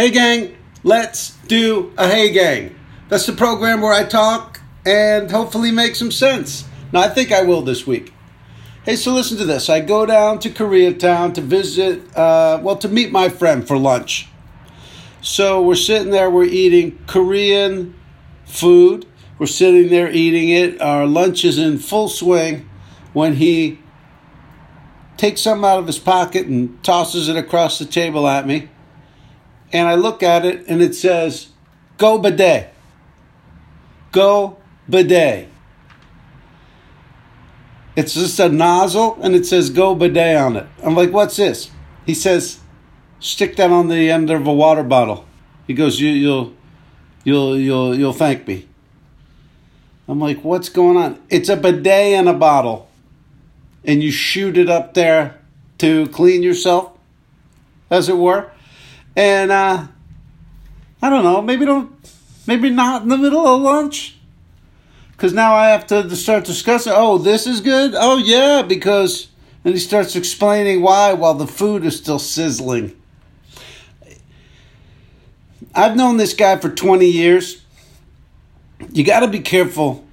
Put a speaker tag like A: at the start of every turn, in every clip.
A: Hey, gang, let's do a Hey Gang. That's the program where I talk and hopefully make some sense. Now, I think I will this week. Hey, so listen to this. I go down to Koreatown to visit, uh, well, to meet my friend for lunch. So we're sitting there, we're eating Korean food. We're sitting there eating it. Our lunch is in full swing when he takes something out of his pocket and tosses it across the table at me. And I look at it and it says, Go bidet. Go bidet. It's just a nozzle and it says Go bidet on it. I'm like, What's this? He says, Stick that on the end of a water bottle. He goes, you, You'll, you'll, you'll, you'll thank me. I'm like, What's going on? It's a bidet in a bottle and you shoot it up there to clean yourself, as it were. And uh, I don't know, maybe don't, maybe not in the middle of lunch. Because now I have to start discussing, oh, this is good? Oh, yeah, because. And he starts explaining why while the food is still sizzling. I've known this guy for 20 years. You got to be careful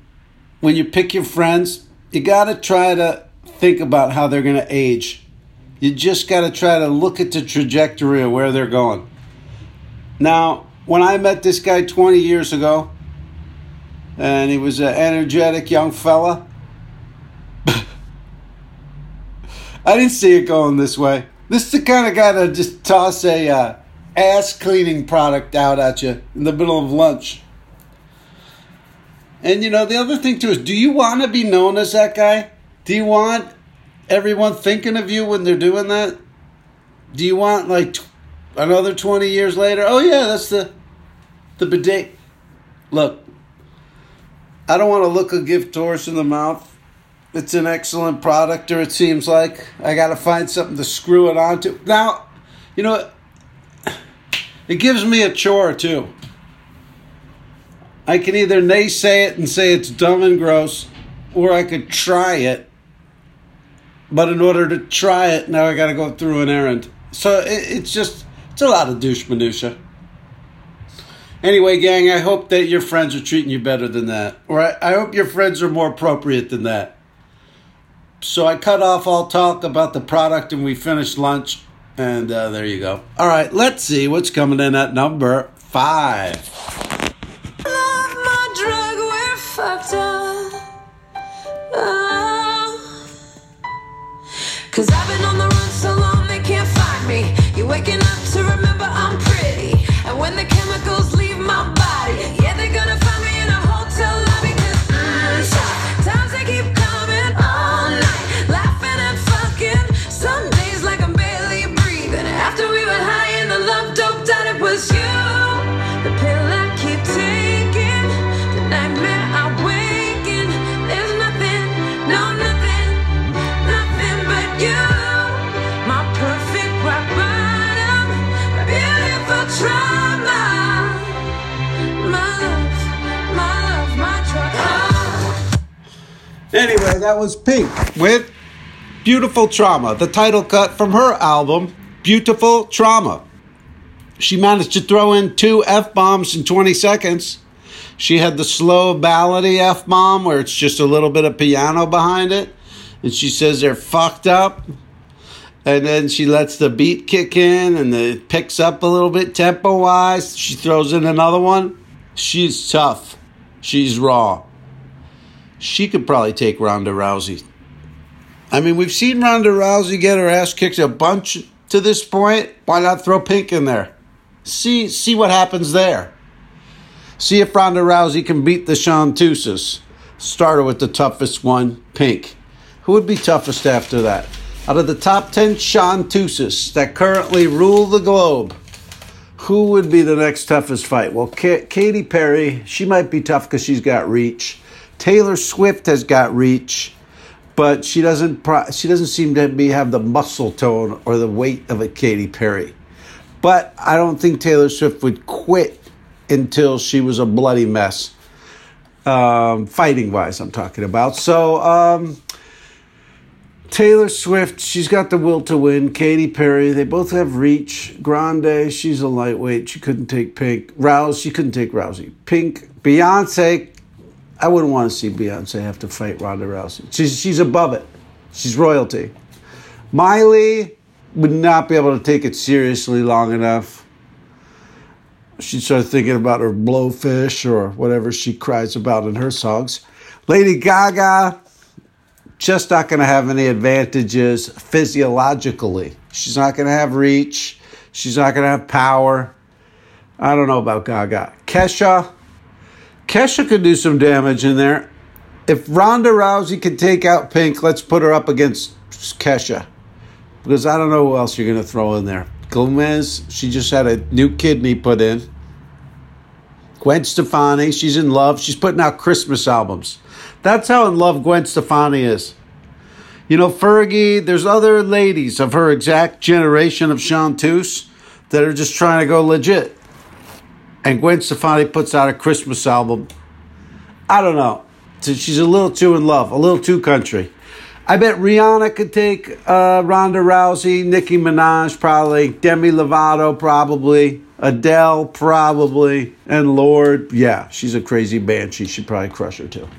A: when you pick your friends. You got to try to think about how they're going to age. You just got to try to look at the trajectory of where they're going. Now, when I met this guy 20 years ago, and he was an energetic young fella, I didn't see it going this way. This is the kind of guy that just toss a uh, ass cleaning product out at you in the middle of lunch. And you know, the other thing too is do you want to be known as that guy? Do you want everyone thinking of you when they're doing that? Do you want like t- another 20 years later? Oh yeah, that's the the bidet. Look, I don't want to look a gift horse in the mouth. It's an excellent product, or it seems like I got to find something to screw it onto. Now, you know, it gives me a chore too. I can either naysay it and say it's dumb and gross, or I could try it but in order to try it, now I got to go through an errand. So it, it's just, it's a lot of douche minutia. Anyway, gang, I hope that your friends are treating you better than that. Or I, I hope your friends are more appropriate than that. So I cut off all talk about the product and we finished lunch. And uh, there you go. All right, let's see what's coming in at number five. Cause I've been on the run so long they can't find me. You're waking up Anyway, that was Pink with Beautiful Trauma, the title cut from her album, Beautiful Trauma. She managed to throw in two F bombs in 20 seconds. She had the slow ballady F bomb where it's just a little bit of piano behind it. And she says they're fucked up. And then she lets the beat kick in and it picks up a little bit tempo wise. She throws in another one. She's tough. She's raw. She could probably take Ronda Rousey. I mean, we've seen Ronda Rousey get her ass kicked a bunch to this point. Why not throw Pink in there? See, see what happens there. See if Ronda Rousey can beat the Shantusas. Started with the toughest one, Pink. Who would be toughest after that? Out of the top 10 Shantusas that currently rule the globe, who would be the next toughest fight? Well, Ka- Katy Perry, she might be tough because she's got reach. Taylor Swift has got reach, but she doesn't. Pro- she doesn't seem to be have the muscle tone or the weight of a Katy Perry. But I don't think Taylor Swift would quit until she was a bloody mess, um, fighting wise. I'm talking about. So. Um, Taylor Swift, she's got the will to win. Katy Perry, they both have reach. Grande, she's a lightweight. She couldn't take Pink. Rouse, she couldn't take Rousey. Pink, Beyonce, I wouldn't want to see Beyonce have to fight Ronda Rousey. She's, she's above it. She's royalty. Miley would not be able to take it seriously long enough. She'd start thinking about her blowfish or whatever she cries about in her songs. Lady Gaga, just not going to have any advantages physiologically. She's not going to have reach. She's not going to have power. I don't know about Gaga. Kesha, Kesha could do some damage in there. If Ronda Rousey could take out Pink, let's put her up against Kesha. Because I don't know who else you're going to throw in there. Gomez, she just had a new kidney put in. Gwen Stefani, she's in love. She's putting out Christmas albums. That's how in love Gwen Stefani is. You know, Fergie, there's other ladies of her exact generation of chanteuse that are just trying to go legit. And Gwen Stefani puts out a Christmas album. I don't know. She's a little too in love, a little too country. I bet Rihanna could take uh, Ronda Rousey, Nicki Minaj probably, Demi Lovato probably, Adele probably, and Lorde. Yeah, she's a crazy banshee. She'd probably crush her too.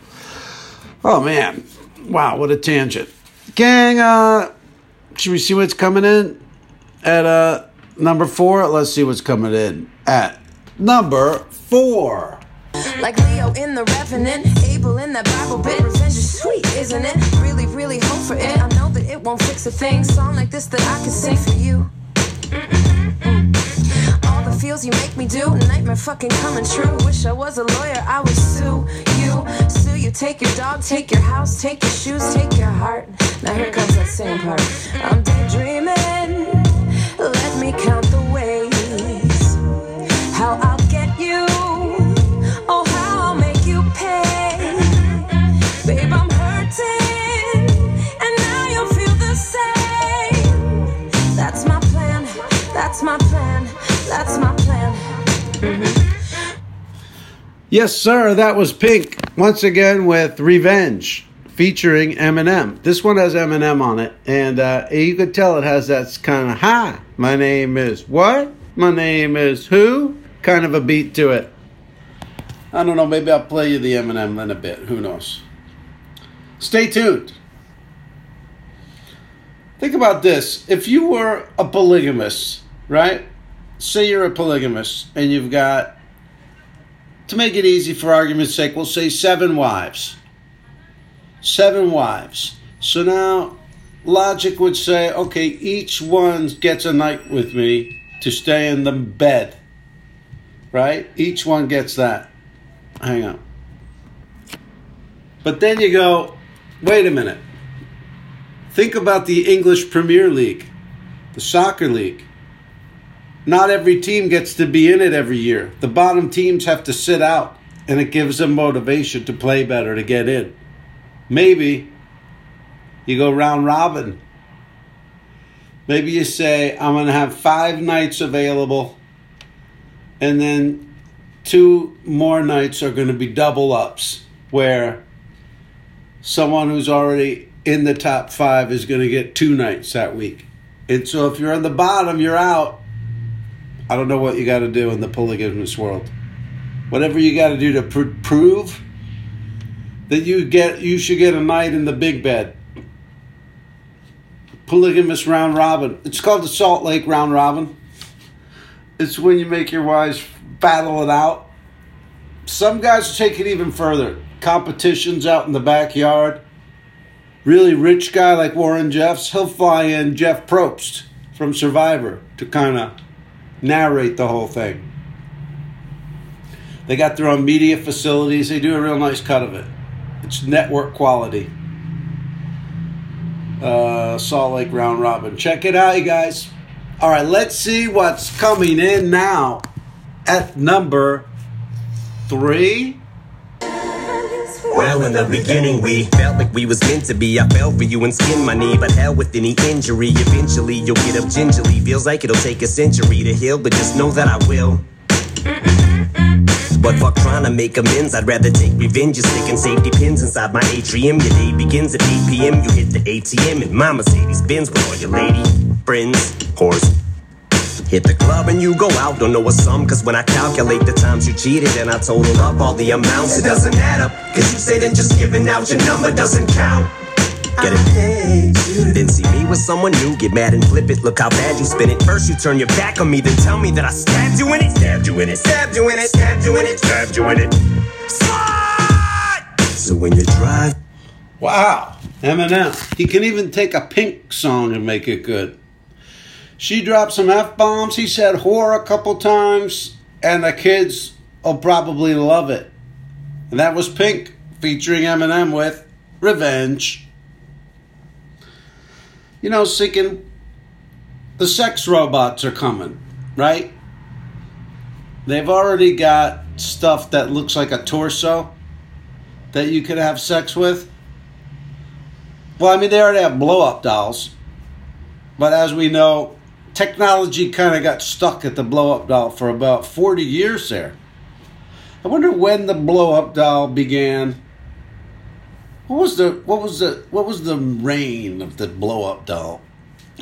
A: Oh man, wow, what a tangent, gang. Uh, should we see what's coming in at uh number four? Let's see what's coming in at number four.
B: Like Leo in the Revenant, Abel in Bible bit. Revenge is sweet, isn't it? Really, really hope for it. I know that it won't fix a thing. Song like this that I can sing for you. All the feels you make me do, nightmare fucking coming true. Wish I was a lawyer, I would sue you, sue you. Take your dog, take your house, take your shoes, take your heart. Now here comes that same part. I'm daydreaming.
A: Yes, sir. That was Pink once again with Revenge featuring Eminem. This one has Eminem on it, and uh, you could tell it has that kind of hi. My name is what? My name is who? Kind of a beat to it. I don't know. Maybe I'll play you the Eminem in a bit. Who knows? Stay tuned. Think about this. If you were a polygamist, right? Say you're a polygamist and you've got to make it easy for argument's sake, we'll say seven wives. Seven wives. So now logic would say, okay, each one gets a night with me to stay in the bed. Right? Each one gets that. Hang on. But then you go, wait a minute. Think about the English Premier League, the soccer league. Not every team gets to be in it every year. The bottom teams have to sit out, and it gives them motivation to play better to get in. Maybe you go round robin. Maybe you say, I'm going to have five nights available, and then two more nights are going to be double ups, where someone who's already in the top five is going to get two nights that week. And so if you're on the bottom, you're out. I don't know what you got to do in the polygamous world. Whatever you got to do to pr- prove that you get, you should get a night in the big bed. Polygamous round robin. It's called the Salt Lake round robin. It's when you make your wives battle it out. Some guys take it even further. Competitions out in the backyard. Really rich guy like Warren Jeffs, he'll fly in Jeff Probst from Survivor to kind of narrate the whole thing. They got their own media facilities. They do a real nice cut of it. It's network quality. Uh, Salt Lake Round Robin. Check it out, you guys. All right, let's see what's coming in now at number three.
C: Well, in the beginning, we felt like we was meant to be. I fell for you and skinned my knee, but hell with any injury. Eventually, you'll get up gingerly. Feels like it'll take a century to heal, but just know that I will. But fuck trying to make amends, I'd rather take revenge. You're sticking safety pins inside my atrium. Your day begins at 8 p.m. You hit the ATM in my Mercedes Benz with all your lady friends, whores. Hit the club and you go out, don't know a sum, cause when I calculate the times you cheated and I total up all the amounts, it doesn't add up. Cause you say then just giving out your number doesn't count. Get it? Then see me with someone new, get mad and flip it. Look how bad you spin it. First you turn your back on me, then tell me that I stabbed you in it. Stabbed you in it. Stabbed you in it. Stabbed you in it. Stabbed you in it. Slide! So when you drive.
A: Wow, Eminem. He can even take a Pink song and make it good. She dropped some F bombs. He said whore a couple times, and the kids will probably love it. And that was Pink featuring Eminem with Revenge. You know, thinking the sex robots are coming, right? They've already got stuff that looks like a torso that you could have sex with. Well, I mean, they already have blow up dolls. But as we know, technology kind of got stuck at the blow up doll for about 40 years there. I wonder when the blow up doll began. What was the what was the what was the reign of the blow up doll?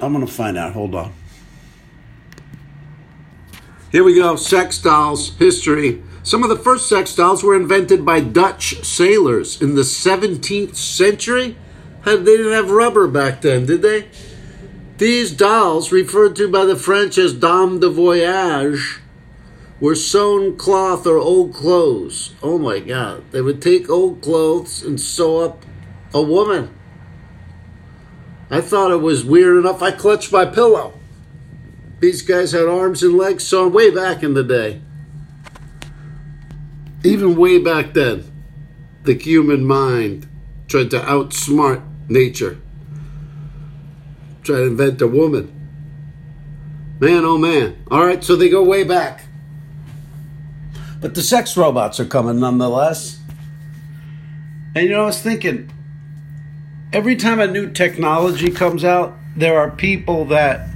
A: I'm gonna find out. Hold on. Here we go. Sex dolls history. Some of the first sex dolls were invented by Dutch sailors in the 17th century. They didn't have rubber back then, did they? These dolls, referred to by the French as dames de voyage, were sewn cloth or old clothes. Oh my God. They would take old clothes and sew up a woman. I thought it was weird enough. I clutched my pillow. These guys had arms and legs sewn way back in the day. Even way back then, the human mind tried to outsmart nature, tried to invent a woman. Man, oh man. All right, so they go way back. But the sex robots are coming nonetheless. And you know, I was thinking, every time a new technology comes out, there are people that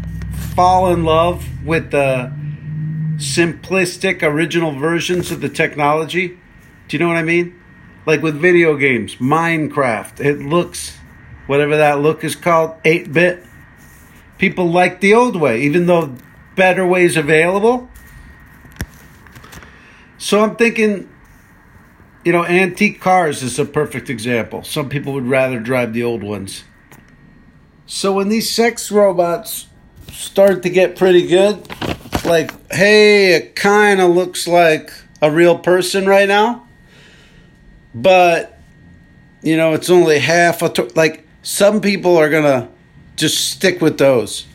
A: fall in love with the simplistic original versions of the technology. Do you know what I mean? Like with video games, Minecraft, it looks, whatever that look is called, 8 bit. People like the old way, even though better ways available. So I'm thinking, you know, antique cars is a perfect example. Some people would rather drive the old ones. So when these sex robots start to get pretty good, like, hey, it kind of looks like a real person right now, but you know, it's only half a to- like some people are gonna just stick with those,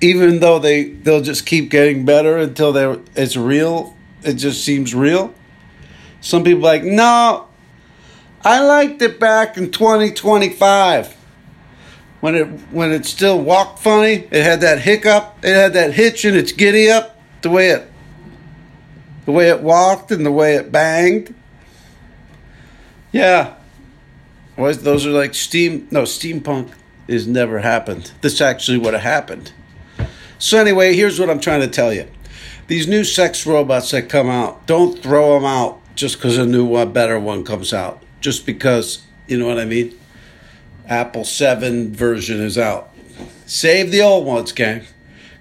A: even though they they'll just keep getting better until they it's real. It just seems real. Some people like no, I liked it back in twenty twenty five when it when it still walked funny. It had that hiccup. It had that hitch in its giddy up. The way it the way it walked and the way it banged. Yeah. Those are like steam no steampunk is never happened. This actually would have happened. So anyway, here's what I'm trying to tell you. These new sex robots that come out, don't throw them out just because a new one, better one comes out. Just because, you know what I mean? Apple 7 version is out. Save the old ones, gang.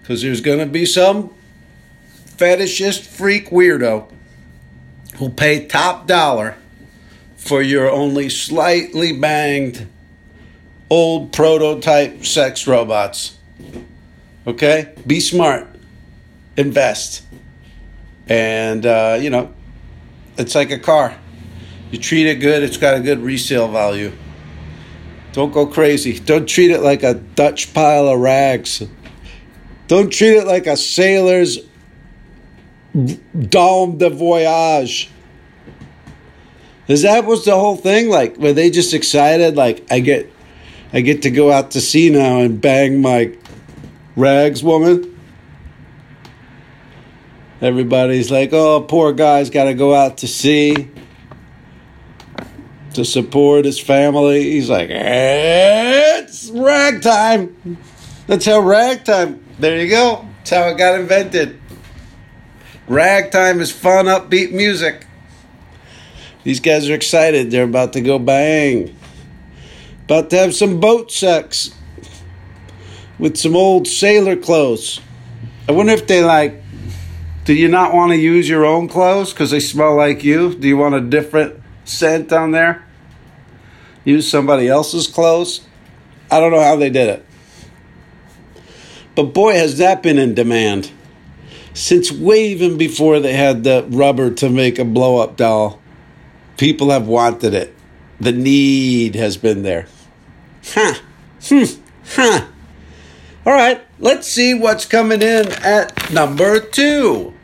A: Because there's going to be some fetishist freak weirdo who'll pay top dollar for your only slightly banged old prototype sex robots. Okay? Be smart. Invest. And, uh, you know, it's like a car. You treat it good, it's got a good resale value. Don't go crazy. Don't treat it like a Dutch pile of rags. Don't treat it like a sailor's dame de voyage. Is that was the whole thing? Like, were they just excited? Like, I get, I get to go out to sea now and bang my rags woman. Everybody's like, oh, poor guy's got to go out to sea to support his family. He's like, it's ragtime. That's how ragtime. There you go. That's how it got invented. Ragtime is fun, upbeat music. These guys are excited. They're about to go bang. About to have some boat sex with some old sailor clothes. I wonder if they like. Do you not want to use your own clothes because they smell like you? Do you want a different scent on there? Use somebody else's clothes? I don't know how they did it. But boy, has that been in demand. Since way even before they had the rubber to make a blow up doll, people have wanted it. The need has been there. Huh. Hmm. Huh. All right, let's see what's coming in at number two.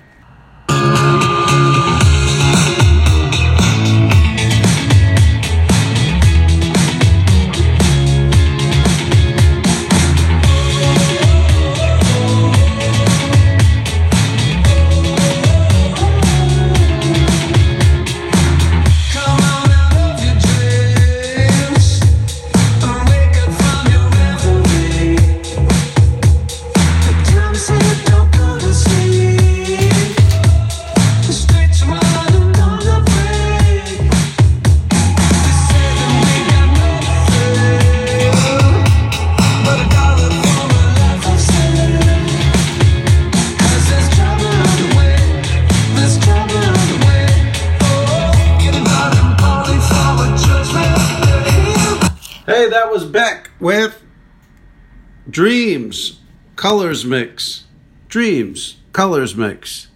A: Colors Mix. Dreams Colors Mix.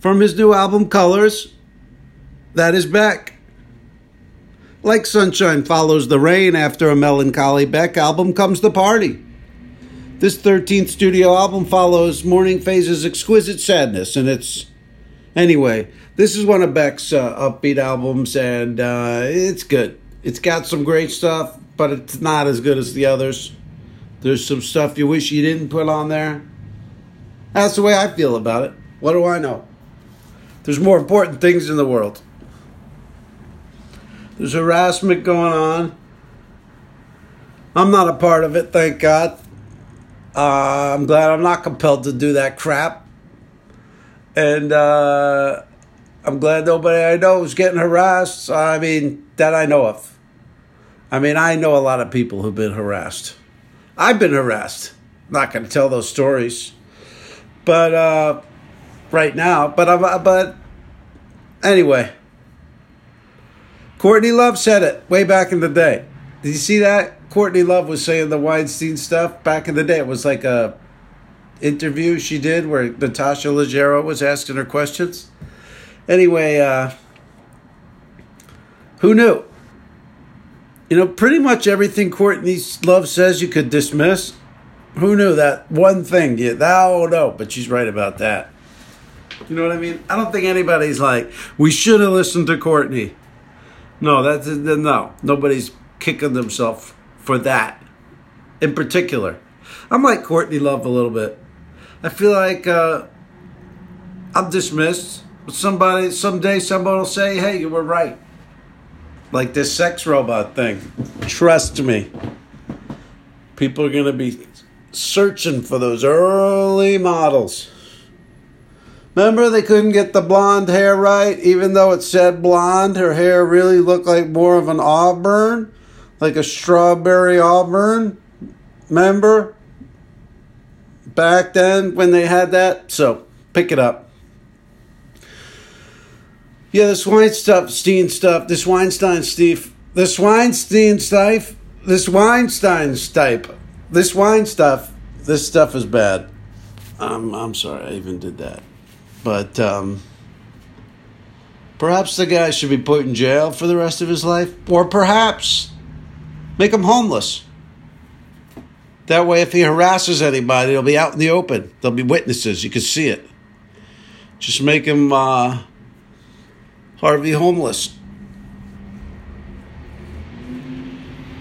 A: From his new album Colors, that is Beck. Like Sunshine follows the rain after a melancholy Beck album comes the party. This 13th studio album follows Morning Phase's exquisite sadness, and it's. Anyway, this is one of Beck's uh, upbeat albums, and uh, it's good. It's got some great stuff, but it's not as good as the others. There's some stuff you wish you didn't put on there. That's the way I feel about it. What do I know? There's more important things in the world. There's harassment going on. I'm not a part of it, thank God. Uh, I'm glad I'm not compelled to do that crap. And uh, I'm glad nobody I know is getting harassed. I mean, that I know of. I mean, I know a lot of people who've been harassed. I've been harassed. not going to tell those stories, but uh, right now. But I'm. uh, But anyway, Courtney Love said it way back in the day. Did you see that? Courtney Love was saying the Weinstein stuff back in the day. It was like a interview she did where Natasha Leggero was asking her questions. Anyway, uh, who knew? You know, pretty much everything Courtney Love says you could dismiss. Who knew that one thing? Yeah, oh no, but she's right about that. You know what I mean? I don't think anybody's like, we should have listened to Courtney. No, that's no. Nobody's kicking themselves for that in particular. I'm like Courtney Love a little bit. I feel like uh, I'm dismissed. Somebody someday somebody will say, "Hey, you were right." Like this sex robot thing. Trust me. People are going to be searching for those early models. Remember, they couldn't get the blonde hair right, even though it said blonde. Her hair really looked like more of an auburn, like a strawberry auburn. Remember? Back then when they had that? So, pick it up. Yeah, this Weinstein stuff, this Weinstein Steve, this Weinstein stuff, this Weinstein stipe, this wine stuff, this stuff is bad. Um, I'm sorry, I even did that. But um, perhaps the guy should be put in jail for the rest of his life, or perhaps make him homeless. That way, if he harasses anybody, he'll be out in the open. There'll be witnesses. You can see it. Just make him uh, Harvey homeless.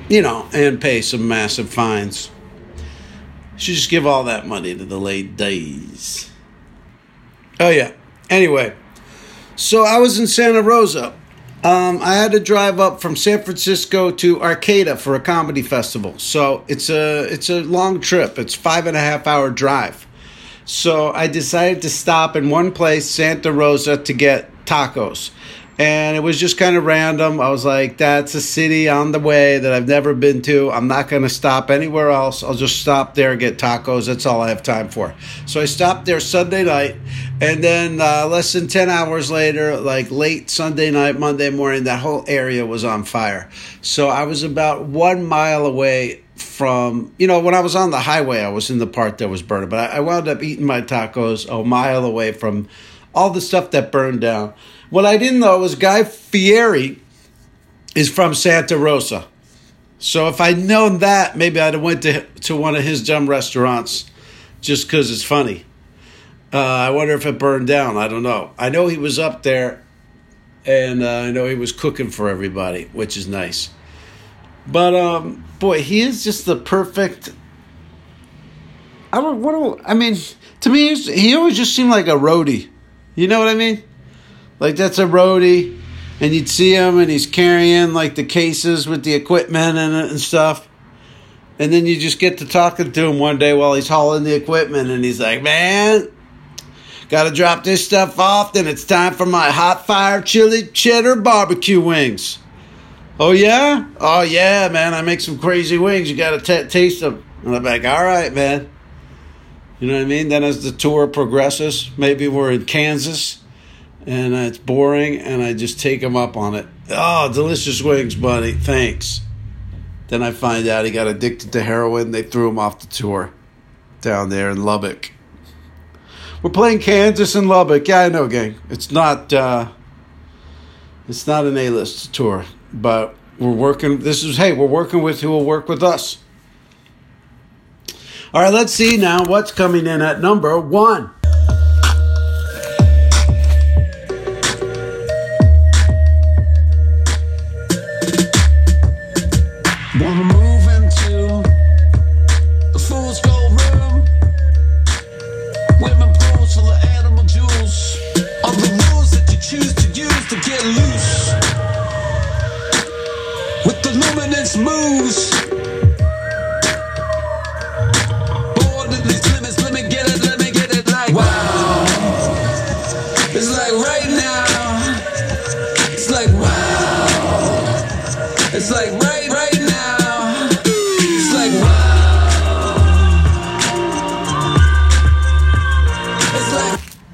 A: You know, and pay some massive fines. Should just give all that money to the ladies. Oh yeah. Anyway, so I was in Santa Rosa. Um, I had to drive up from San Francisco to Arcata for a comedy festival. So it's a it's a long trip. It's five and a half hour drive. So I decided to stop in one place, Santa Rosa, to get tacos. and it was just kind of random. I was like, that's a city on the way that I've never been to. I'm not going to stop anywhere else. I'll just stop there and get tacos. That's all I have time for. So I stopped there Sunday night, and then uh, less than 10 hours later, like late Sunday night, Monday morning, that whole area was on fire. So I was about one mile away from you know when I was on the highway, I was in the part that was burning, but I, I wound up eating my tacos a mile away from all the stuff that burned down. What I didn't know was Guy Fieri is from Santa Rosa, so if I'd known that, maybe I'd have went to to one of his dumb restaurants, just because it's funny. Uh, I wonder if it burned down. I don't know. I know he was up there, and uh, I know he was cooking for everybody, which is nice. But um, boy, he is just the perfect. I don't. What do I mean? To me, he always just seemed like a roadie. You know what I mean? Like that's a roadie, and you'd see him, and he's carrying like the cases with the equipment in it and stuff. And then you just get to talking to him one day while he's hauling the equipment, and he's like, "Man, got to drop this stuff off. Then it's time for my hot fire chili cheddar barbecue wings." Oh yeah, oh yeah, man! I make some crazy wings. You got to taste them. And I'm like, all right, man. You know what I mean? Then as the tour progresses, maybe we're in Kansas, and it's boring, and I just take him up on it. Oh, delicious wings, buddy. Thanks. Then I find out he got addicted to heroin. They threw him off the tour down there in Lubbock. We're playing Kansas and Lubbock. Yeah, I know, gang. It's not. Uh, it's not an A-list tour, but we're working. This is hey, we're working with who will work with us. All right, let's see now what's coming in at number one.
D: Wanna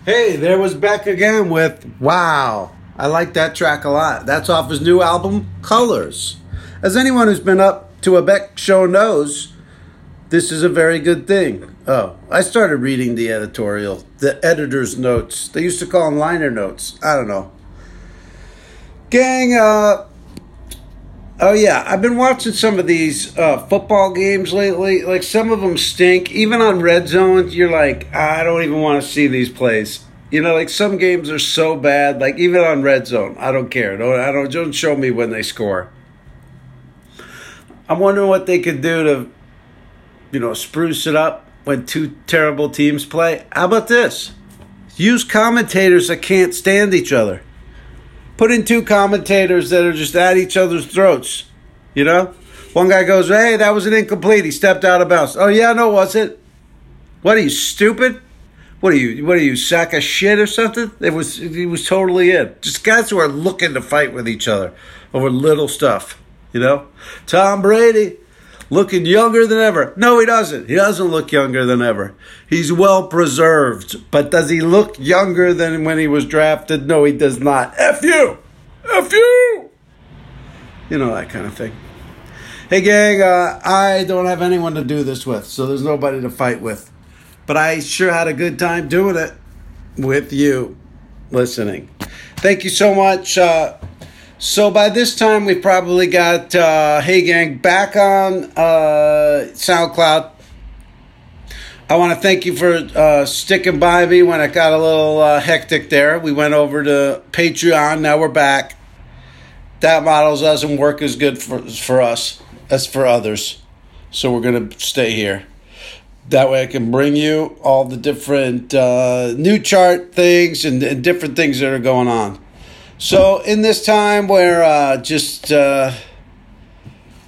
A: Hey, there was Beck again with Wow. I like that track a lot. That's off his new album, Colors. As anyone who's been up to a Beck show knows, this is a very good thing. Oh, I started reading the editorial, the editor's notes. They used to call them liner notes. I don't know. Gang, uh, Oh yeah, I've been watching some of these uh, football games lately. Like some of them stink. Even on red zone, you're like, I don't even want to see these plays. You know, like some games are so bad. Like even on red zone, I don't care. Don't I don't don't show me when they score. I'm wondering what they could do to, you know, spruce it up when two terrible teams play. How about this? Use commentators that can't stand each other put in two commentators that are just at each other's throats. You know, one guy goes, "Hey, that was an incomplete. He stepped out of bounds." Oh yeah, no, was it? What are you stupid? What are you? What are you sack of shit or something? It was. He was totally in. Just guys who are looking to fight with each other over little stuff. You know, Tom Brady looking younger than ever. No, he doesn't. He doesn't look younger than ever. He's well preserved. But does he look younger than when he was drafted? No, he does not. F you! F you! You know, that kind of thing. Hey, gang, uh, I don't have anyone to do this with, so there's nobody to fight with. But I sure had a good time doing it with you listening. Thank you so much. Uh, so by this time, we've probably got uh, Hey Gang back on uh, SoundCloud. I want to thank you for uh, sticking by me when it got a little uh, hectic there. We went over to Patreon. Now we're back. That model doesn't work as good for, for us as for others. So we're going to stay here. That way I can bring you all the different uh, new chart things and, and different things that are going on. So in this time where uh, just uh,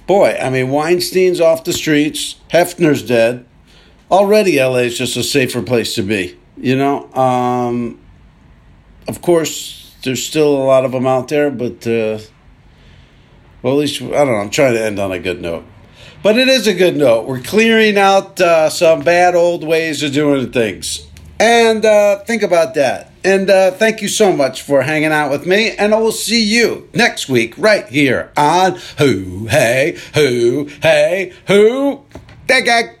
A: boy, I mean Weinstein's off the streets, Hefner's dead. Already, LA is just a safer place to be. You know, um, of course, there's still a lot of them out there, but uh, well, at least I don't know. I'm trying to end on a good note, but it is a good note. We're clearing out uh, some bad old ways of doing things, and uh, think about that. And uh, thank you so much for hanging out with me, and I will see you next week right here on Who Hey Who Hey Who. That guy.